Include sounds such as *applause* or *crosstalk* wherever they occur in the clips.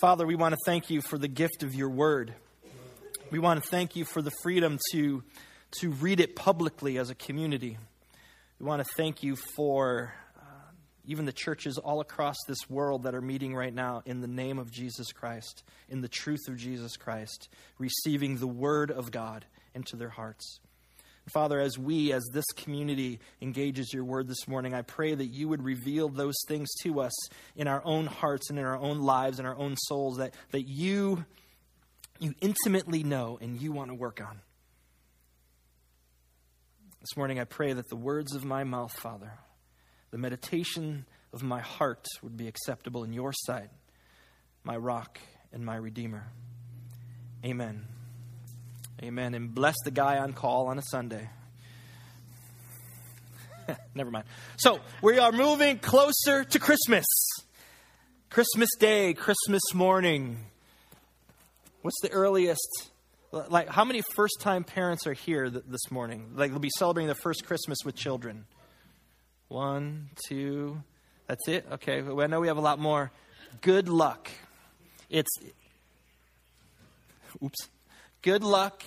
Father, we want to thank you for the gift of your word. We want to thank you for the freedom to, to read it publicly as a community. We want to thank you for uh, even the churches all across this world that are meeting right now in the name of Jesus Christ, in the truth of Jesus Christ, receiving the word of God into their hearts. Father, as we, as this community engages your word this morning, I pray that you would reveal those things to us in our own hearts and in our own lives and our own souls that, that you, you intimately know and you want to work on. This morning, I pray that the words of my mouth, Father, the meditation of my heart would be acceptable in your sight, my rock and my redeemer. Amen. Amen. And bless the guy on call on a Sunday. *laughs* Never mind. So, we are moving closer to Christmas. Christmas Day, Christmas morning. What's the earliest? Like, how many first time parents are here th- this morning? Like, they'll be celebrating their first Christmas with children. One, two, that's it? Okay, I know we have a lot more. Good luck. It's, oops good luck.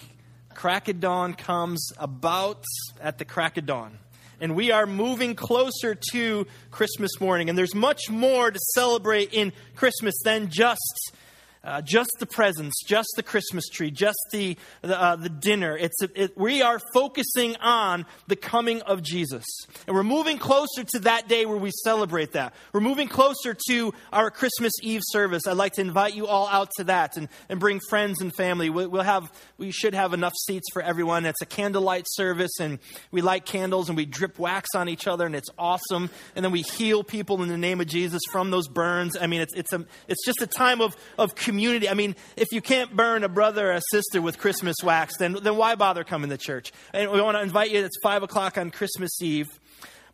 Crack of dawn comes about at the crack of dawn. And we are moving closer to Christmas morning. And there's much more to celebrate in Christmas than just uh, just the presents, just the Christmas tree, just the, the, uh, the dinner. It's, it, we are focusing on the coming of Jesus. And we're moving closer to that day where we celebrate that. We're moving closer to our Christmas Eve service. I'd like to invite you all out to that and, and bring friends and family. We'll, we'll have, we should have enough seats for everyone. It's a candlelight service, and we light candles and we drip wax on each other, and it's awesome. And then we heal people in the name of Jesus from those burns. I mean, it's, it's, a, it's just a time of, of. I mean, if you can't burn a brother or a sister with Christmas wax, then, then why bother coming to church? And we want to invite you, it's 5 o'clock on Christmas Eve.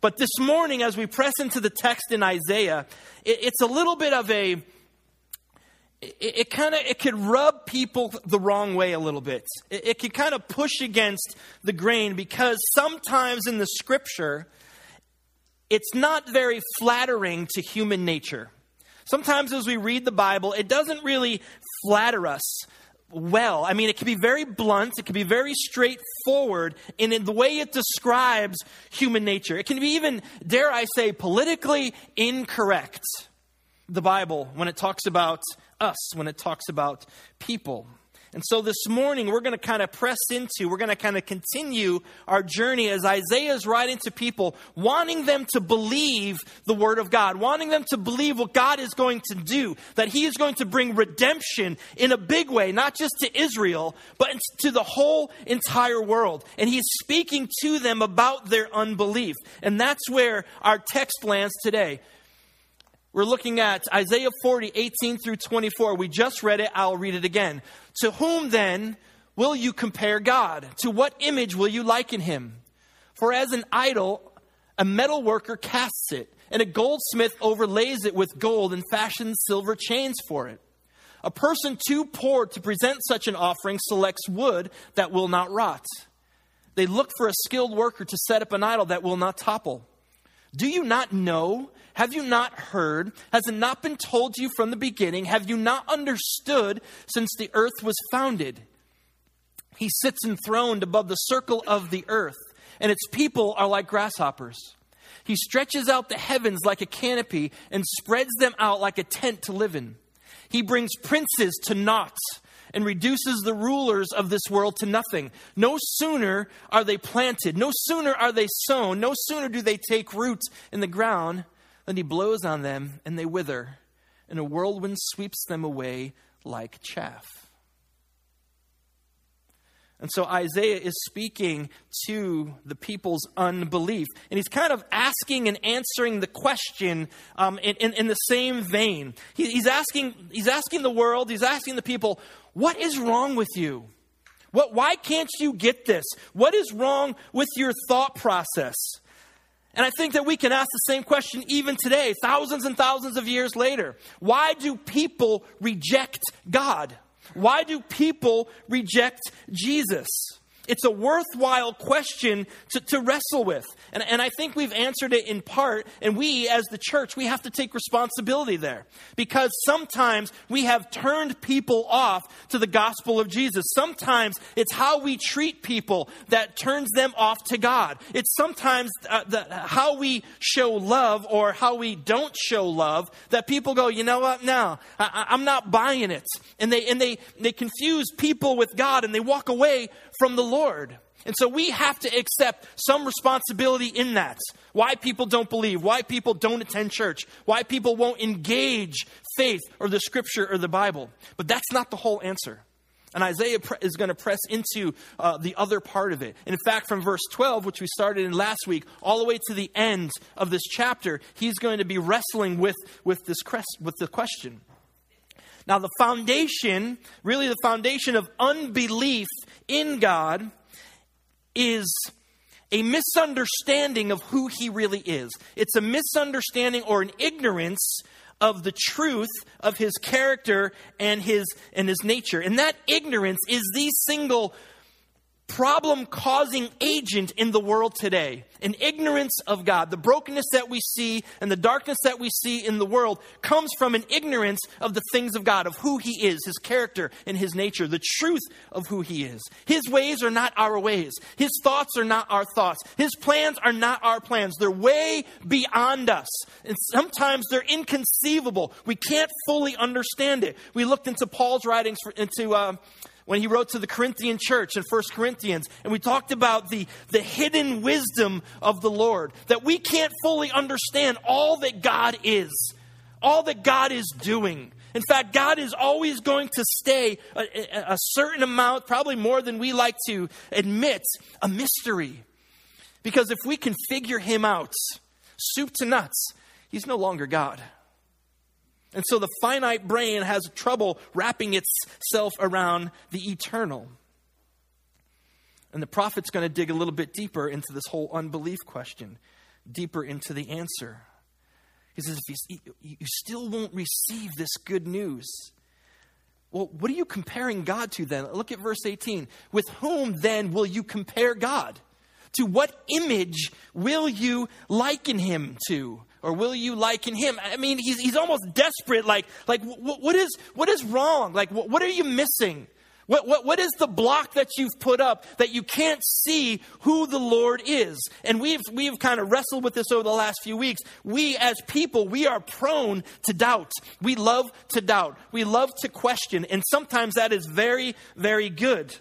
But this morning, as we press into the text in Isaiah, it, it's a little bit of a, it, it kind of it could rub people the wrong way a little bit it, it could kind of push against the grain because sometimes in the scripture it's not very flattering to human nature Sometimes as we read the Bible, it doesn't really flatter us well. I mean, it can be very blunt, it can be very straightforward in, the way it describes human nature. It can be even, dare I say, politically incorrect. The Bible, when it talks about us, when it talks about people. And so this morning, we're going to kind of press into, we're going to kind of continue our journey as Isaiah is writing to people, wanting them to believe the Word of God, wanting them to believe what God is going to do, that He is going to bring redemption in a big way, not just to Israel, but to the whole entire world. And He's speaking to them about their unbelief. And that's where our text lands today. We're looking at Isaiah 40, 18 through 24. We just read it. I'll read it again. To whom then will you compare God? To what image will you liken him? For as an idol, a metal worker casts it, and a goldsmith overlays it with gold and fashions silver chains for it. A person too poor to present such an offering selects wood that will not rot. They look for a skilled worker to set up an idol that will not topple. Do you not know have you not heard? Has it not been told to you from the beginning? Have you not understood since the earth was founded? He sits enthroned above the circle of the earth, and its people are like grasshoppers. He stretches out the heavens like a canopy and spreads them out like a tent to live in. He brings princes to naught and reduces the rulers of this world to nothing. No sooner are they planted, no sooner are they sown, no sooner do they take root in the ground than he blows on them, and they wither, and a whirlwind sweeps them away like chaff. And so Isaiah is speaking to the people's unbelief. And he's kind of asking and answering the question um, in, in, in, the same vein. He, he's, asking, he's asking the world, he's asking the people, what is wrong with you? What, why can't you get this? What is wrong with your thought process? And I think that we can ask the same question even today, thousands and thousands of years later. Why do people reject God? Why do people reject Jesus? It's a worthwhile question to, to wrestle with. And, and I think we've answered it in part, and we, as the church, we have to take responsibility there. Because sometimes we have turned people off to the gospel of Jesus. Sometimes it's how we treat people that turns them off to God. It's sometimes uh, the, how we show love or how we don't show love that people go, you know what, no, I, I'm not buying it. And they, and they, they confuse people with God and they walk away from the Lord. And so we have to accept some responsibility in that. Why people don't believe, why people don't attend church, why people won't engage faith or the scripture or the Bible. But that's not the whole answer. And Isaiah is going to press into uh, the other part of it. And in fact, from verse 12, which we started in last week, all the way to the end of this chapter, he's going to be wrestling with, with, this crest, with the question. Now, the foundation, really the foundation of unbelief in God, is a misunderstanding of who He really is. It's a misunderstanding or an ignorance of the truth of His character and His, and his nature. And that ignorance is the single problem causing agent in the world today. An ignorance of God. The brokenness that we see and the darkness that we see in the world comes from an ignorance of the things of God, of who He is, His character and His nature, the truth of who He is. His ways are not our ways. His thoughts are not our thoughts. His plans are not our plans. They're way beyond us. And sometimes they're inconceivable. We can't fully understand it. We looked into Paul's writings, for, into, uh, when he wrote to the Corinthian church in 1 Corinthians, and we talked about the, the hidden wisdom of the Lord, that we can't fully understand all that God is, all that God is doing. In fact, God is always going to stay a, a certain amount, probably more than we like to admit, a mystery. Because if we can figure him out, soup to nuts, he's no longer God. And so the finite brain has trouble wrapping itself around the eternal. And the prophet's going to dig a little bit deeper into this whole unbelief question, deeper into the answer. He says, if you, you still won't receive this good news, well, what are you comparing God to then? Look at verse 18. With whom then will you compare God? To what image will you liken him to? Or will you liken him? I mean, he's, he's almost desperate. Like, like what, is, what is wrong? Like, what, what are you missing? What, what, what is the block that you've put up that you can't see who the Lord is? And we've, we've kind of wrestled with this over the last few weeks. We, as people, we are prone to doubt. We love to doubt. We love to question. And sometimes that is very, very good.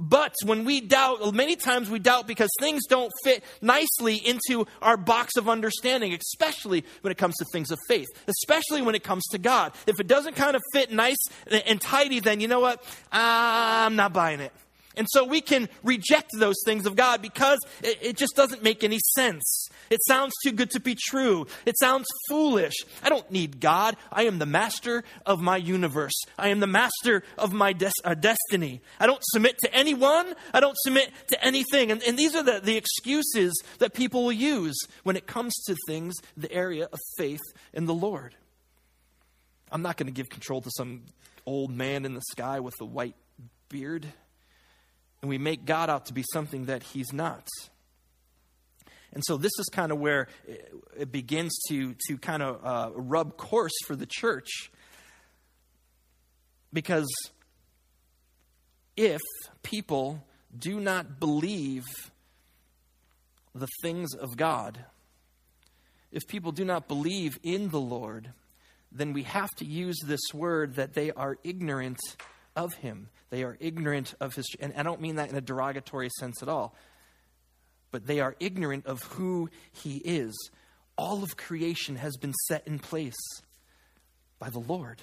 But when we doubt, many times we doubt because things don't fit nicely into our box of understanding, especially when it comes to things of faith, especially when it comes to God. If it doesn't kind of fit nice and tidy, then you know what? I'm not buying it. And so we can reject those things of God because it, it, just doesn't make any sense. It sounds too good to be true. It sounds foolish. I don't need God. I am the master of my universe. I am the master of my des- uh, destiny. I don't submit to anyone. I don't submit to anything. And, and these are the, the excuses that people will use when it comes to things, the area of faith in the Lord. I'm not going to give control to some old man in the sky with a white beard and we make God out to be something that He's not. And so this is kind of where it begins to, to kind of uh, rub course for the church. Because if people do not believe the things of God, if people do not believe in the Lord, then we have to use this word that they are ignorant of him. They are ignorant of his, and I don't mean that in a derogatory sense at all, but they are ignorant of who he is. All of creation has been set in place by the Lord.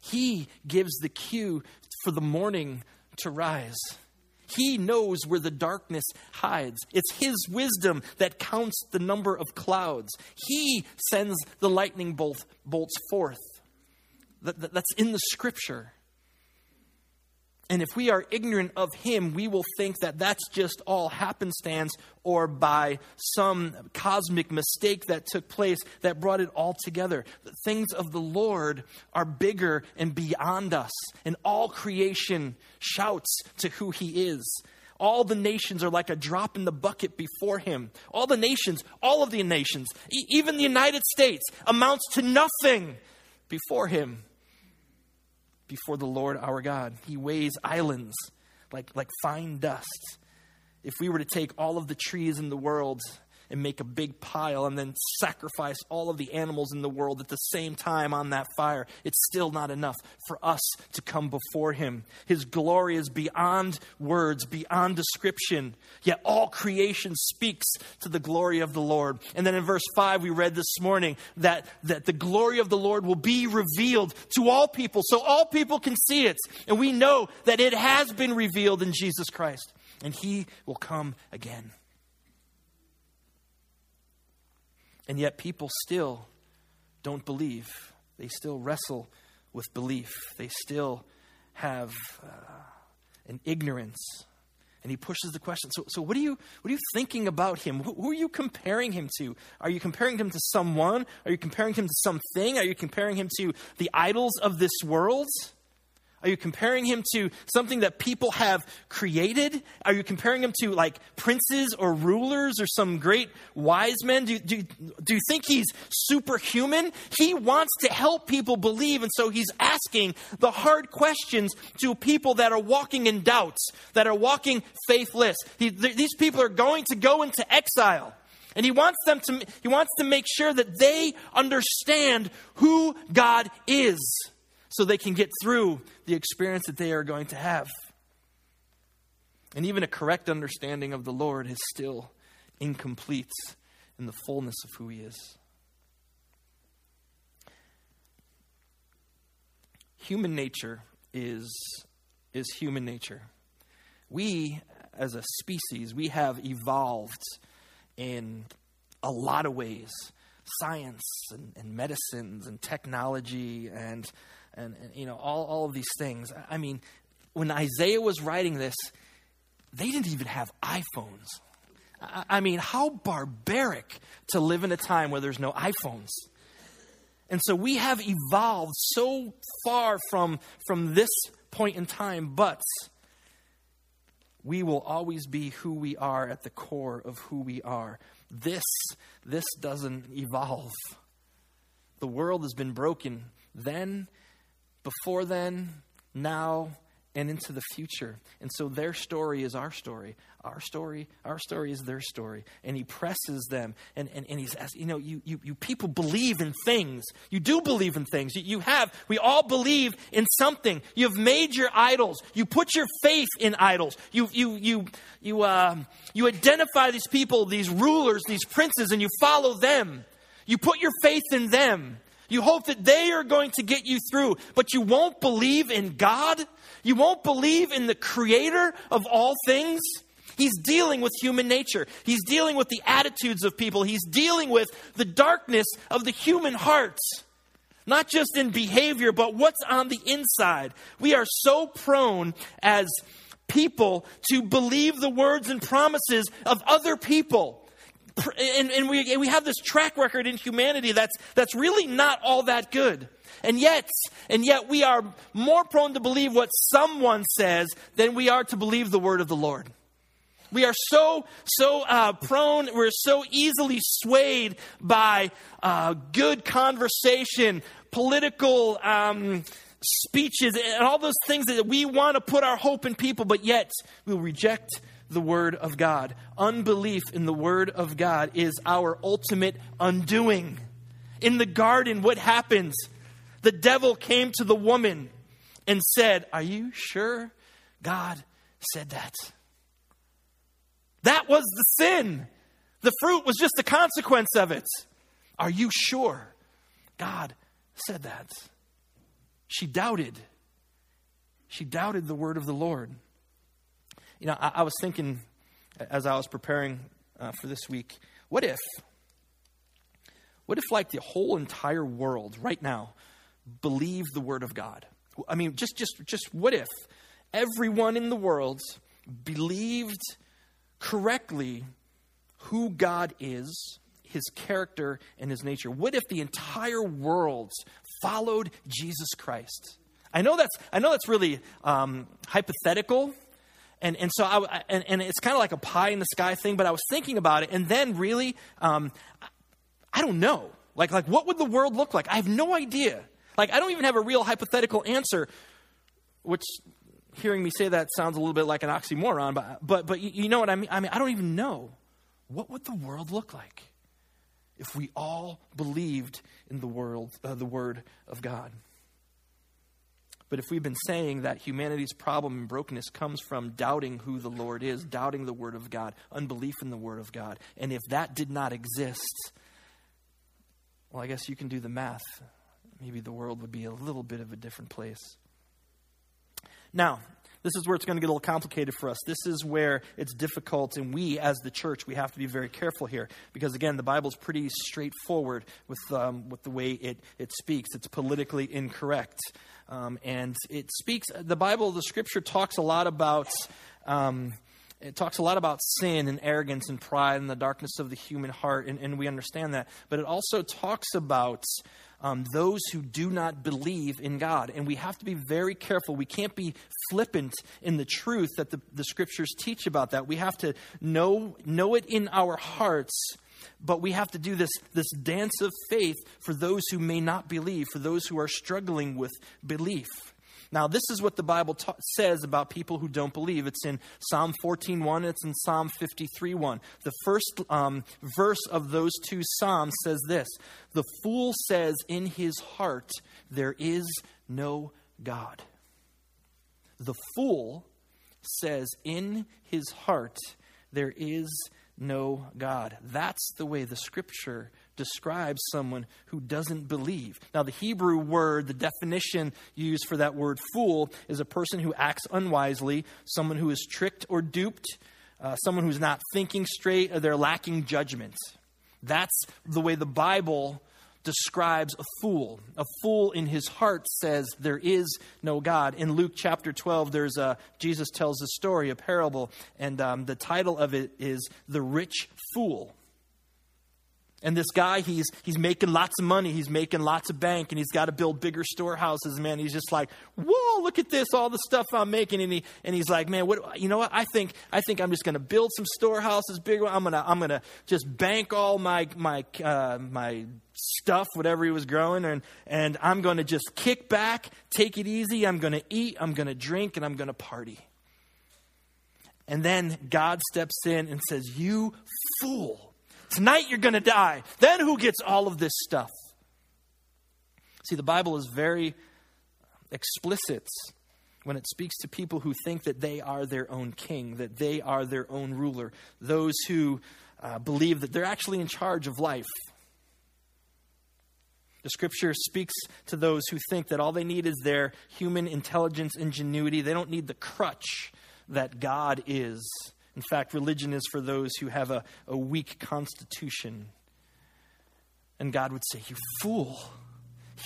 He gives the cue for the morning to rise. He knows where the darkness hides. It's His wisdom that counts the number of clouds. He sends the lightning bolt, bolts forth that, that, that's in the scripture. And if we are ignorant of him, we will think that that's just all happenstance or by some cosmic mistake that took place that brought it all together. The things of the Lord are bigger and beyond us, and all creation shouts to who he is. All the nations are like a drop in the bucket before him. All the nations, all of the nations, e- even the United States, amounts to nothing before him before the Lord our God. He weighs islands like, like fine dust. If we were to take all of the trees in the world and make a big pile and then sacrifice all of the animals in the world at the same time on that fire, it's still not enough for us to come before Him. His glory is beyond words, beyond description, yet all creation speaks to the glory of the Lord. And then in verse 5, we read this morning that, that the glory of the Lord will be revealed to all people, so all people can see it. And we know that it has been revealed in Jesus Christ, and He will come again. And yet, people still don't believe. They still wrestle with belief. They still have uh, an ignorance. And he pushes the question. So, so what, are you, what are you thinking about him? Who, who are you comparing him to? Are you comparing him to someone? Are you comparing him to something? Are you comparing him to the idols of this world? Are you comparing him to something that people have created? Are you comparing him to like princes or rulers or some great wise men? Do, do, do you think he's superhuman? He wants to help people believe, and so he's asking the hard questions to people that are walking in doubts, that are walking faithless. He, these people are going to go into exile. And he wants them to he wants to make sure that they understand who God is so they can get through the experience that they are going to have. And even a correct understanding of the Lord is still incomplete in the fullness of who He is. Human nature is, is human nature. We, as a species, we have evolved in a lot of ways science and, and medicines and technology and and, and you know all, all of these things. I mean, when Isaiah was writing this, they didn't even have iPhones. I mean, how barbaric to live in a time where there's no iPhones. And so we have evolved so far from, from this point in time, but we will always be who we are at the core of who we are. This, this doesn't evolve. The world has been broken then before then, now, and into the future. And so their story is our story. Our story, our story is their story. And he presses them and, and, and he's you know, you, you, you people believe in things. You do believe in things. You, you have, we all believe in something. You've made your idols. You put your faith in idols. You, you, you, you, uh, you identify these people, these rulers, these princes, and you follow them. You put your faith in them. You hope that they are going to get you through, but you won't believe in God. You won't believe in the creator of all things. He's dealing with human nature. He's dealing with the attitudes of people. He's dealing with the darkness of the human hearts. Not just in behavior, but what's on the inside. We are so prone as people to believe the words and promises of other people and, and we, we have this track record in humanity that's, that's really not all that good. And yet, and yet we are more prone to believe what someone says than we are to believe the word of the Lord. We are so, so uh, prone, we're so easily swayed by uh, good conversation, political um, speeches, and all those things that we want to put our hope in people, but yet we'll reject the Word of God. Unbelief in the Word of God is our ultimate undoing. In the garden, what happens? The devil came to the woman and said, Are you sure God said that? That was the sin. The fruit was just a consequence of it. Are you sure God said that? She doubted. She doubted the word of the Lord. You know, I, I was thinking as I was preparing uh, for this week, what if, what if like the whole entire world right now believed the word of God? I mean, just, just, just what if? everyone in the world believed correctly who God is, his character, and his nature? What if the entire world followed Jesus Christ? I know that's, I know that's really um, hypothetical. And, and so I, and, and it's kind of like a pie in the sky thing, but I was thinking about it, and then really, um, I don't know. Like, like, what would the world look like? I have no idea. Like, I don't even have a real hypothetical answer, which hearing me say that sounds a little bit like an oxymoron, but, but, but you know what I mean? I mean, I don't even know. What would the world look like if we all believed in the world, uh, the word of God? But if we've been saying that humanity's problem and brokenness comes from doubting who the Lord is, doubting the Word of God, unbelief in the Word of God, and if that did not exist, well, I guess you can do the math. Maybe the world would be a little bit of a different place. Now, this is where it's going to get a little complicated for us. This is where it's difficult, and we, as the church, we have to be very careful here because, again, the Bible is pretty straightforward with um, with the way it it speaks. It's politically incorrect, um, and it speaks. The Bible, the Scripture, talks a lot about. Um, it talks a lot about sin and arrogance and pride and the darkness of the human heart, and, and we understand that. But it also talks about um, those who do not believe in God. And we have to be very careful. We can't be flippant in the truth that the, the scriptures teach about that. We have to know, know it in our hearts, but we have to do this, this dance of faith for those who may not believe, for those who are struggling with belief. Now, this is what the Bible ta- says about people who don't believe. It's in Psalm 14.1, it's in Psalm 53.1. The first um, verse of those two Psalms says this The fool says in his heart, There is no God. The fool says in his heart, There is no God. That's the way the scripture describes someone who doesn't believe. Now, the Hebrew word, the definition used for that word fool, is a person who acts unwisely, someone who is tricked or duped, uh, someone who's not thinking straight, or they're lacking judgment. That's the way the Bible describes a fool. A fool in his heart says there is no God. In Luke chapter 12, there's a, Jesus tells a story, a parable, and um, the title of it is The Rich Fool. And this guy, he's, he's making lots of money. He's making lots of bank, and he's got to build bigger storehouses. Man, he's just like, whoa, look at this, all the stuff I'm making. And, he, and he's like, man, what, you know what? I think, I think I'm just going to build some storehouses bigger. I'm going to I'm gonna just bank all my, my, uh, my stuff, whatever he was growing, and, and I'm going to just kick back, take it easy. I'm going to eat, I'm going to drink, and I'm going to party. And then God steps in and says, You fool. Tonight you're going to die. Then who gets all of this stuff? See, the Bible is very explicit when it speaks to people who think that they are their own king, that they are their own ruler, those who uh, believe that they're actually in charge of life. The scripture speaks to those who think that all they need is their human intelligence, ingenuity. They don't need the crutch that God is. In fact, religion is for those who have a, a weak constitution. And God would say, You fool,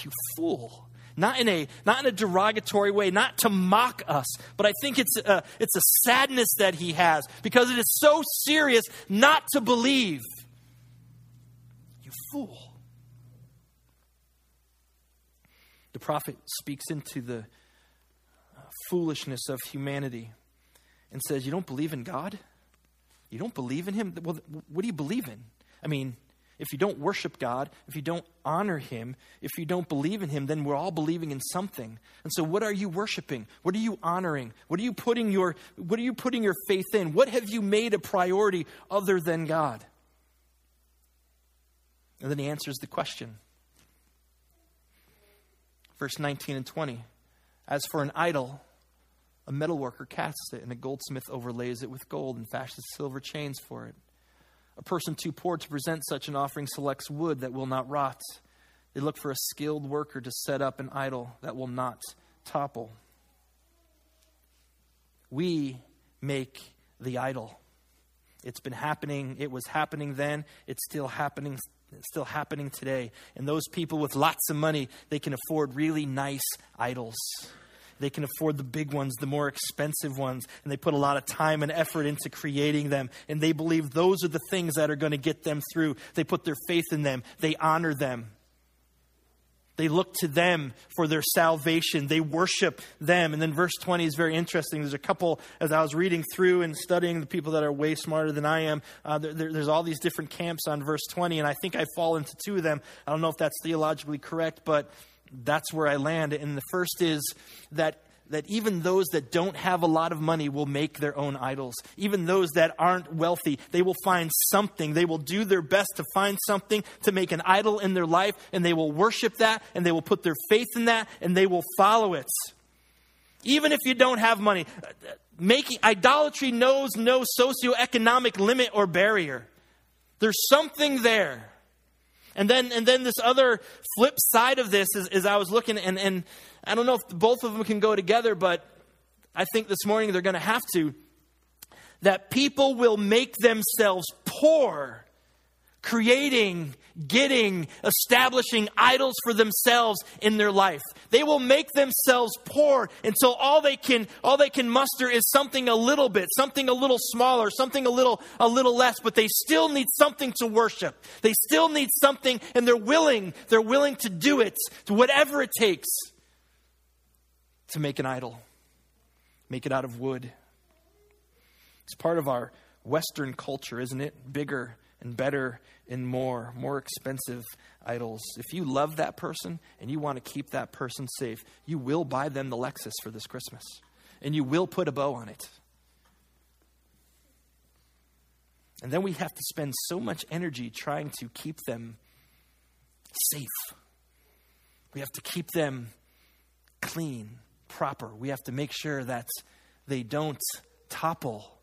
you fool. Not in, a, not in a derogatory way, not to mock us, but I think it's a, it's a sadness that he has because it is so serious not to believe. You fool. The prophet speaks into the uh, foolishness of humanity and says, You don't believe in God? You don't believe in Him? Well, what do you believe in? I mean, if you don't worship God, if you don't honor Him, if you don't believe in Him, then we're all believing in something. And so, what are you worshiping? What are you honoring? What are you putting your What are you putting your faith in? What have you made a priority other than God? And then He answers the question. Verse 19 and 20. As for an idol, a metalworker casts it, and a goldsmith overlays it with gold and fashions silver chains for it. A person too poor to present such an offering selects wood that will not rot. They look for a skilled worker to set up an idol that will not topple. We make the idol. It's been happening. It was happening then. It's still happening. It's still happening today. And those people with lots of money, they can afford really nice idols They can afford the big ones, the more expensive ones, and they put a lot of time and effort into creating them. And they believe those are the things that are going to get them through. They put their faith in them, they honor them. They look to them for their salvation. They worship them. And then verse 20 is very interesting. There's a couple, as I was reading through and studying the people that are way smarter than I am, uh, there, there's all these different camps on verse 20, and I think I fall into two of them. I don't know if that's theologically correct, but that's where I land. And the first is that that even those that don't have a lot of money will make their own idols. Even those that aren't wealthy, they will find something. They will do their best to find something to make an idol in their life, and they will worship that, and they will put their faith in that, and they will follow it. Even if you don't have money, making idolatry knows no socioeconomic limit or barrier. There's something there. And then, and then this other flip side of this is, is I was looking, and, and I don't know if both of them can go together, but I think this morning they're going to have to. That people will make themselves poor, creating, getting, establishing idols for themselves in their life. They will make themselves poor until all they can all they can muster is something a little bit, something a little smaller, something a little a little less, but they still need something to worship. They still need something and they're willing, they're willing to do it, to whatever it takes to make an idol, make it out of wood. It's part of our Western culture, isn't it? Bigger and better and more, more expensive idols. If you love that person and you want to keep that person safe, you will buy them the Lexus for this Christmas and you will put a bow on it. And then we have to spend so much energy trying to keep them safe. We have to keep them clean proper. We have to make sure that they don't topple.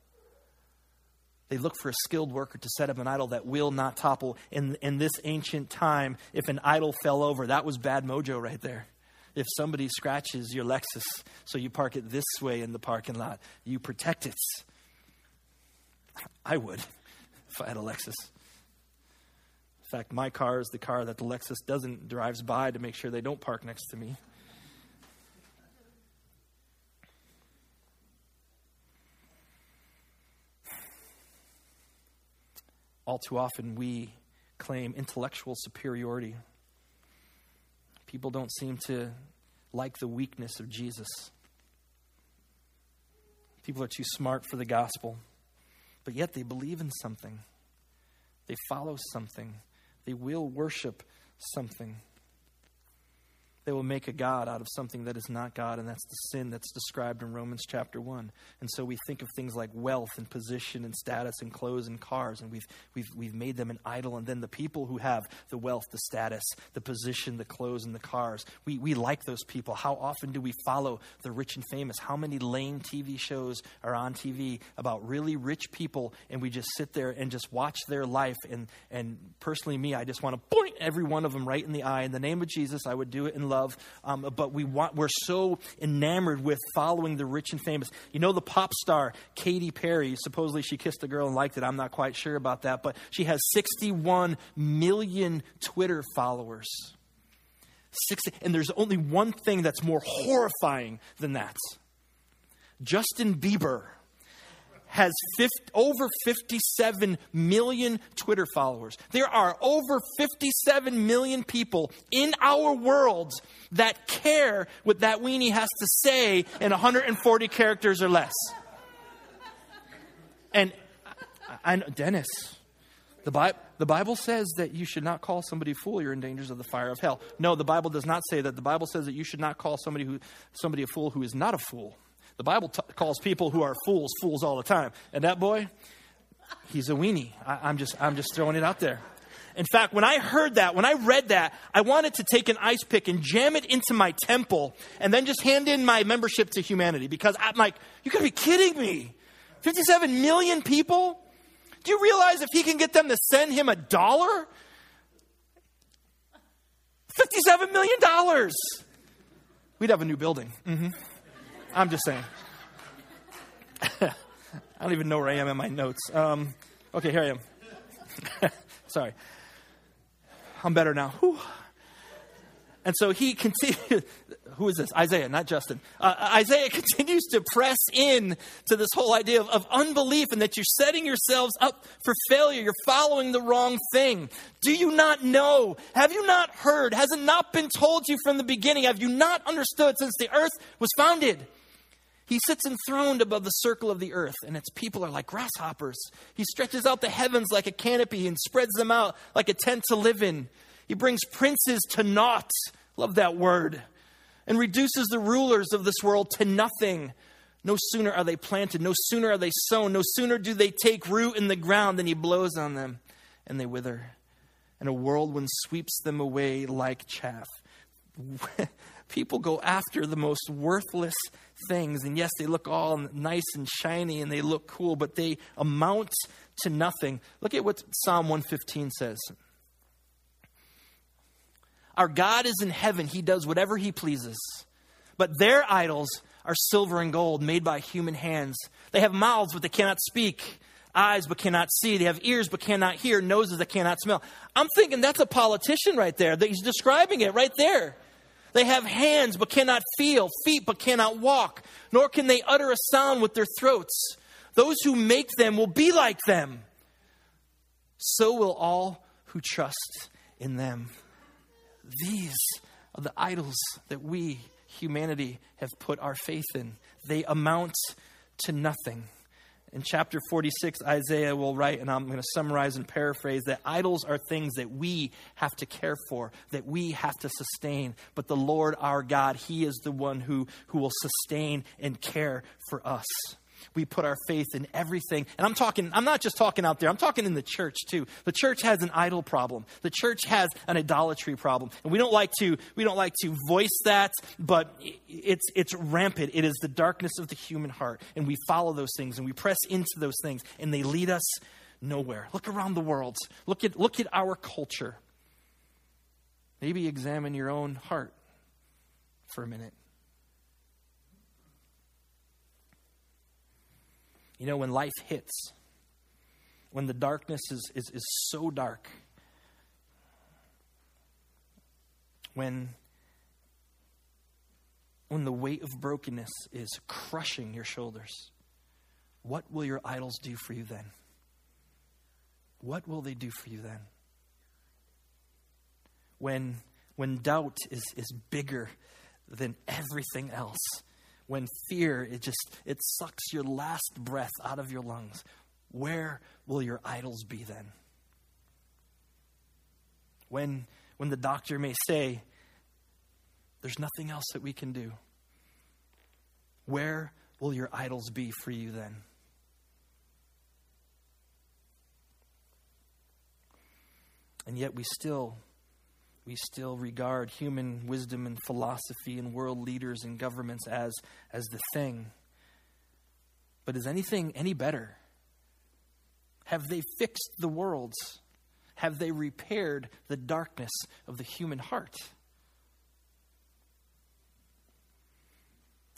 They look for a skilled worker to set up an idol that will not topple. In, in this ancient time, if an idol fell over, that was bad mojo right there. If somebody scratches your Lexus, so you park it this way in the parking lot, you protect it. I would if I had a Lexus. In fact, my car is the car that the Lexus doesn't drives by to make sure they don't park next to me. All too often we claim intellectual superiority. People don't seem to like the weakness of Jesus. People are too smart for the gospel, but yet they believe in something. They follow something. They will worship something. They will make a God out of something that is not God, and that's the sin that's described in Romans chapter 1. And so we think of things like wealth and position and status and clothes and cars, and we've, we've, we've made them an idol. And then the people who have the wealth, the status, the position, the clothes, and the cars, we, we like those people. How often do we follow the rich and famous? How many lame TV shows are on TV about really rich people, and we just sit there and just watch their life? And, and personally, me, I just want to point every one of them right in the eye. In the name of Jesus, I would do it in love, um, but we want, we're so enamored with following the rich and famous. You know, the pop star Katy Perry, supposedly she kissed a girl and liked it. I'm not quite sure about that, but she has 61 million Twitter followers. 60, and there's only one thing that's more horrifying than that. Justin Bieber has 50, over 57 million Twitter followers. There are over 57 million people in our world that care what that weenie has to say in 140 characters or less. And I, I know, Dennis, the, the Bible says that you should not call somebody a fool. You're in dangers of the fire of hell. No, the Bible does not say that. The Bible says that you should not call somebody who somebody a fool who is not a fool. The Bible t- calls people who are fools fools all the time. And that boy, he's a weenie. I, am just, I'm just throwing it out there. In fact, when I heard that, when I read that, I wanted to take an ice pick and jam it into my temple and then just hand in my membership to humanity because I'm like, you gotta be kidding me. 57 million people? Do you realize if he can get them to send him a dollar? $57 million. We'd have a new building. Mm-hmm. I'm just saying. *laughs* I don't even know where I am in my notes. Um, okay, here I am. *laughs* Sorry. I'm better now. Whew. And so he continues, *laughs* who is this? Isaiah, not Justin. Uh, Isaiah continues to press in to this whole idea of, of unbelief and that you're setting yourselves up for failure. You're following the wrong thing. Do you not know? Have you not heard? Has it not been told you from the beginning? Have you not understood since the earth was founded? He sits enthroned above the circle of the earth, and its people are like grasshoppers. He stretches out the heavens like a canopy and spreads them out like a tent to live in. He brings princes to naught. Love that word and reduces the rulers of this world to nothing. No sooner are they planted, no sooner are they sown, no sooner do they take root in the ground than he blows on them and they wither. And a whirlwind sweeps them away like chaff. *laughs* People go after the most worthless things. And yes, they look all nice and shiny and they look cool, but they amount to nothing. Look at what Psalm 115 says. Our God is in heaven, He does whatever He pleases. But their idols are silver and gold made by human hands. They have mouths, but they cannot speak, eyes, but cannot see. They have ears, but cannot hear, noses that cannot smell. I'm thinking that's a politician right there. That he's describing it right there. They have hands, but cannot feel, feet, but cannot walk, nor can they utter a sound with their throats. Those who make them will be like them. So will all who trust in them. These are the idols that we, humanity, have put our faith in. They amount to nothing. In chapter 46, Isaiah will write, and I'm going to summarize and paraphrase that idols are things that we have to care for, that we have to sustain. But the Lord our God, He is the one who, who will sustain and care for us we put our faith in everything. And I'm talking, I'm not just talking out there, I'm talking in the church too. The church has an idol problem. The church has an idolatry problem. And we don't like to, we don't like to voice that, but it's, it's rampant. It is the darkness of the human heart. And we follow those things and we press into those things and they lead us nowhere. Look around the world. Look at, look at our culture. Maybe examine your own heart for a minute. You know, when life hits, when the darkness is, is, is so dark, when, when the weight of brokenness is crushing your shoulders, what will your idols do for you then? What will they do for you then? When, when doubt is, is bigger than everything else, when fear it just it sucks your last breath out of your lungs. Where will your idols be then? When when the doctor may say there's nothing else that we can do. Where will your idols be for you then? And yet we still we still regard human wisdom and philosophy and world leaders and governments as, as the thing. But is anything any better? Have they fixed the worlds? Have they repaired the darkness of the human heart?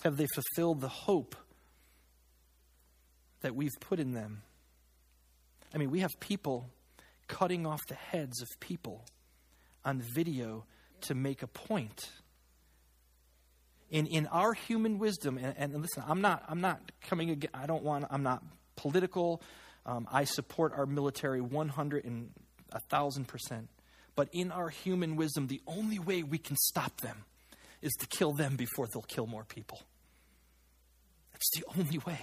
Have they fulfilled the hope that we've put in them? I mean, we have people cutting off the heads of people on video to make a point. In, in our human wisdom, and, and listen, I'm not, I'm not coming again, I don't want, I'm not political. Um, I support our military 100 and 1,000%. But in our human wisdom, the only way we can stop them is to kill them before they'll kill more people. That's the only way.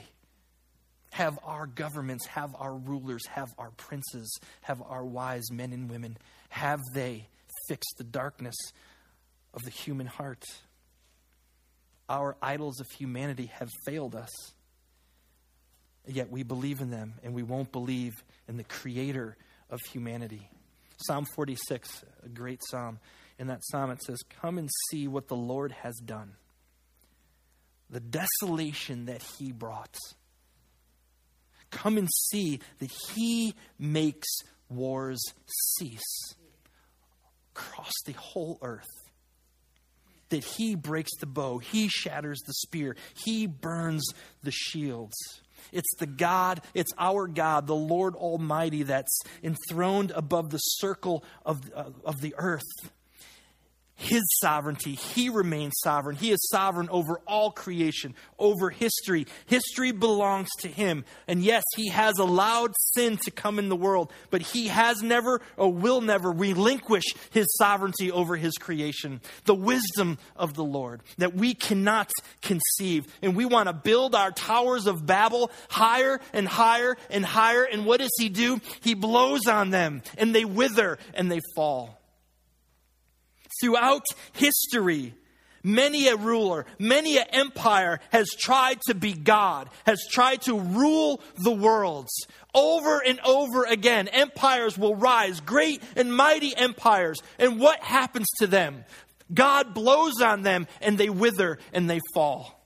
Have our governments, have our rulers, have our princes, have our wise men and women, have they fix the darkness of the human heart. Our idols of humanity have failed us. Yet we believe in them and we won't believe in the creator of humanity. Psalm 46, a great psalm. In that psalm, it says, Come and see what the Lord has done, the desolation that he brought. Come and see that he makes wars cease across the whole earth. That he breaks the bow, he shatters the spear, he burns the shields. It's the God, it's our God, the Lord Almighty, that's enthroned above the circle of, uh, of the earth. His sovereignty. He remains sovereign. He is sovereign over all creation, over history. History belongs to him. And yes, he has allowed sin to come in the world, but he has never or will never relinquish his sovereignty over his creation. The wisdom of the Lord that we cannot conceive. And we want to build our towers of Babel higher and higher and higher. And what does he do? He blows on them and they wither and they fall. Throughout history, many a ruler, many an empire has tried to be God, has tried to rule the worlds. Over and over again, empires will rise, great and mighty empires. And what happens to them? God blows on them and they wither and they fall.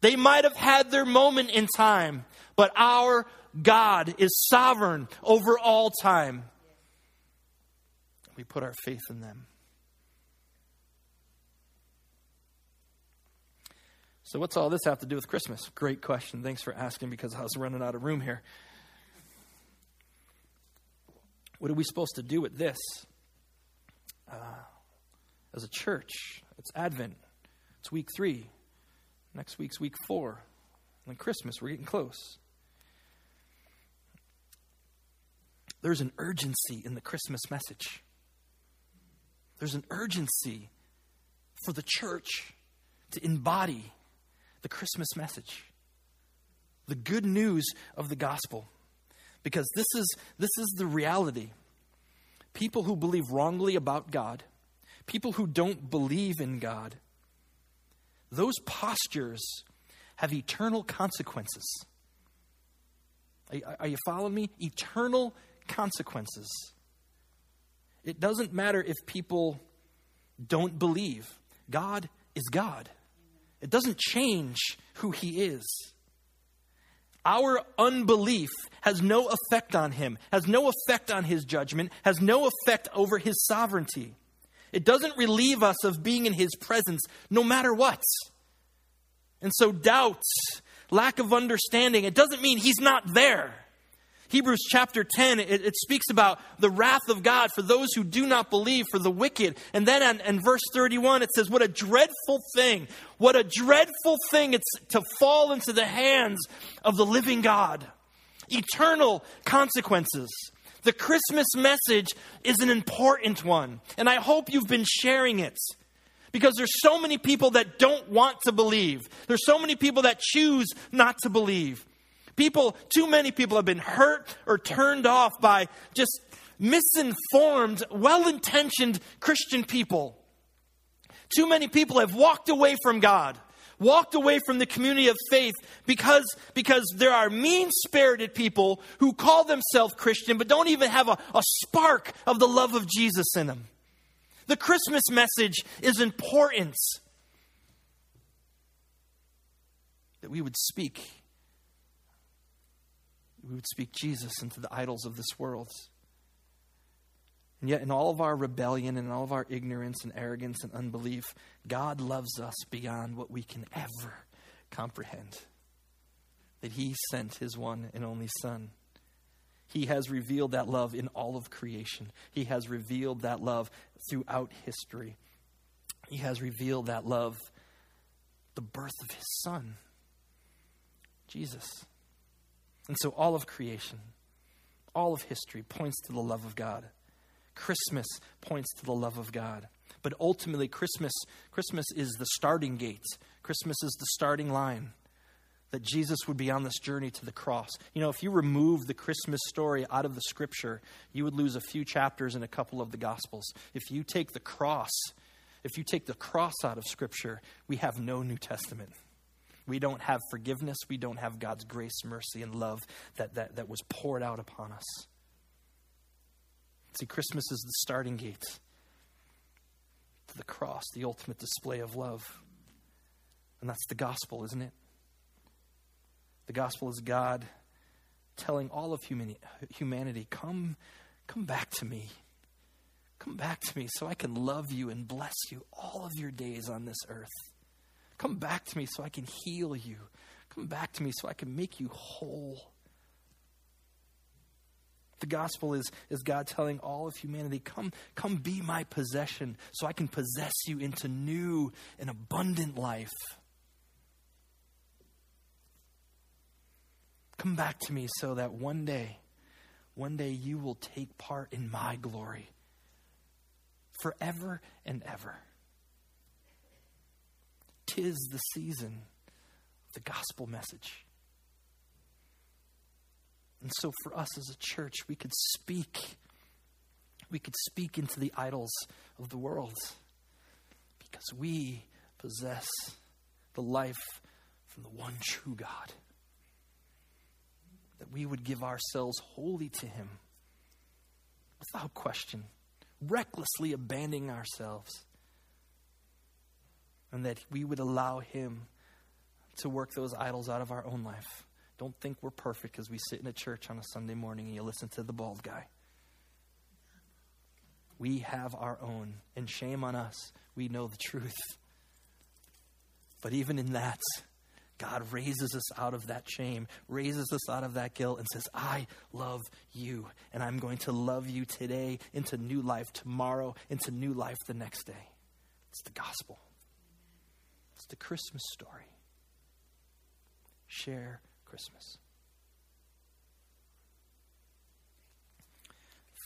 They might have had their moment in time, but our God is sovereign over all time. We put our faith in them. So, what's all this have to do with Christmas? Great question. Thanks for asking because I was running out of room here. What are we supposed to do with this? Uh, as a church, it's Advent, it's week three. Next week's week four. And Christmas, we're getting close. There's an urgency in the Christmas message. There's an urgency for the church to embody the Christmas message, the good news of the gospel. Because this is, this is the reality. People who believe wrongly about God, people who don't believe in God, those postures have eternal consequences. Are, are you following me? Eternal consequences. It doesn't matter if people don't believe. God is God. It doesn't change who he is. Our unbelief has no effect on him, has no effect on his judgment, has no effect over his sovereignty. It doesn't relieve us of being in his presence no matter what. And so, doubts, lack of understanding, it doesn't mean he's not there. Hebrews chapter 10, it, it, speaks about the wrath of God for those who do not believe, for the wicked. And then in, in verse 31, it says, What a dreadful thing, what a dreadful thing it's to fall into the hands of the living God. Eternal consequences. The Christmas message is an important one, and I hope you've been sharing it because there's so many people that don't want to believe. There's so many people that choose not to believe. People, too many people have been hurt or turned off by just misinformed, well intentioned Christian people. Too many people have walked away from God, walked away from the community of faith because, because there are mean spirited people who call themselves Christian but don't even have a, a spark of the love of Jesus in them. The Christmas message is important that we would speak we would speak Jesus into the idols of this world. And yet, in all of our rebellion and all of our ignorance and arrogance and unbelief, God loves us beyond what we can ever comprehend. That He sent His one and only Son. He has revealed that love in all of creation, He has revealed that love throughout history. He has revealed that love, the birth of His Son, Jesus. And so all of creation, all of history points to the love of God. Christmas points to the love of God. But ultimately Christmas Christmas is the starting gate. Christmas is the starting line that Jesus would be on this journey to the cross. You know, if you remove the Christmas story out of the scripture, you would lose a few chapters in a couple of the gospels. If you take the cross, if you take the cross out of scripture, we have no New Testament. We don't have forgiveness. We don't have God's grace, mercy, and love that, that, that was poured out upon us. See, Christmas is the starting gate to the cross, the ultimate display of love. And that's the gospel, isn't it? The gospel is God telling all of humanity, come, come back to me. Come back to me so I can love you and bless you all of your days on this earth. Come back to me so I can heal you. Come back to me so I can make you whole. The gospel is, is God telling all of humanity, come, come be my possession so I can possess you into new and abundant life. Come back to me so that one day, one day you will take part in my glory forever and ever. Tis the season of the gospel message. And so, for us as a church, we could speak. We could speak into the idols of the world because we possess the life from the one true God. That we would give ourselves wholly to Him without question, recklessly abandoning ourselves, and that we would allow Him to work those idols out of our own life. Don't think we're perfect because we sit in a church on a Sunday morning and you listen to the bald guy. We have our own, and shame on us. We know the truth. But even in that, God raises us out of that shame, raises us out of that guilt, and says, I love you, and I'm going to love you today into new life tomorrow, into new life the next day. It's the gospel, it's the Christmas story. Share Christmas.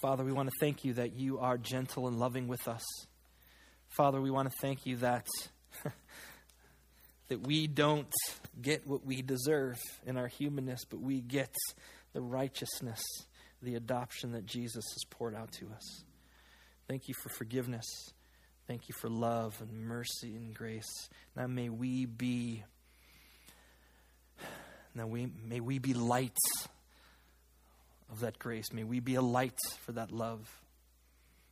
Father, we want to thank you that you are gentle and loving with us. Father, we want to thank you that *laughs* that we don't get what we deserve in our humanness, but we get the righteousness, the adoption that Jesus has poured out to us. Thank you for forgiveness. Thank you for love and mercy and grace. Now may we be now, we, may we be lights of that grace. May we be a light for that love.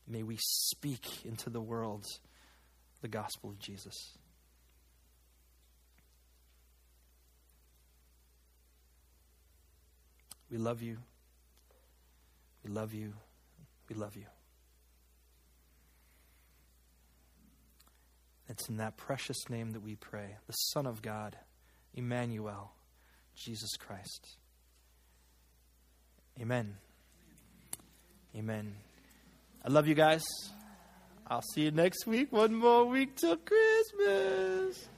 May we speak into the world the gospel of Jesus. We love you. We love you. We love you. It's in that precious name that we pray, the Son of God, Emmanuel. Jesus Christ. Amen. Amen. I love you guys. I'll see you next week. One more week till Christmas.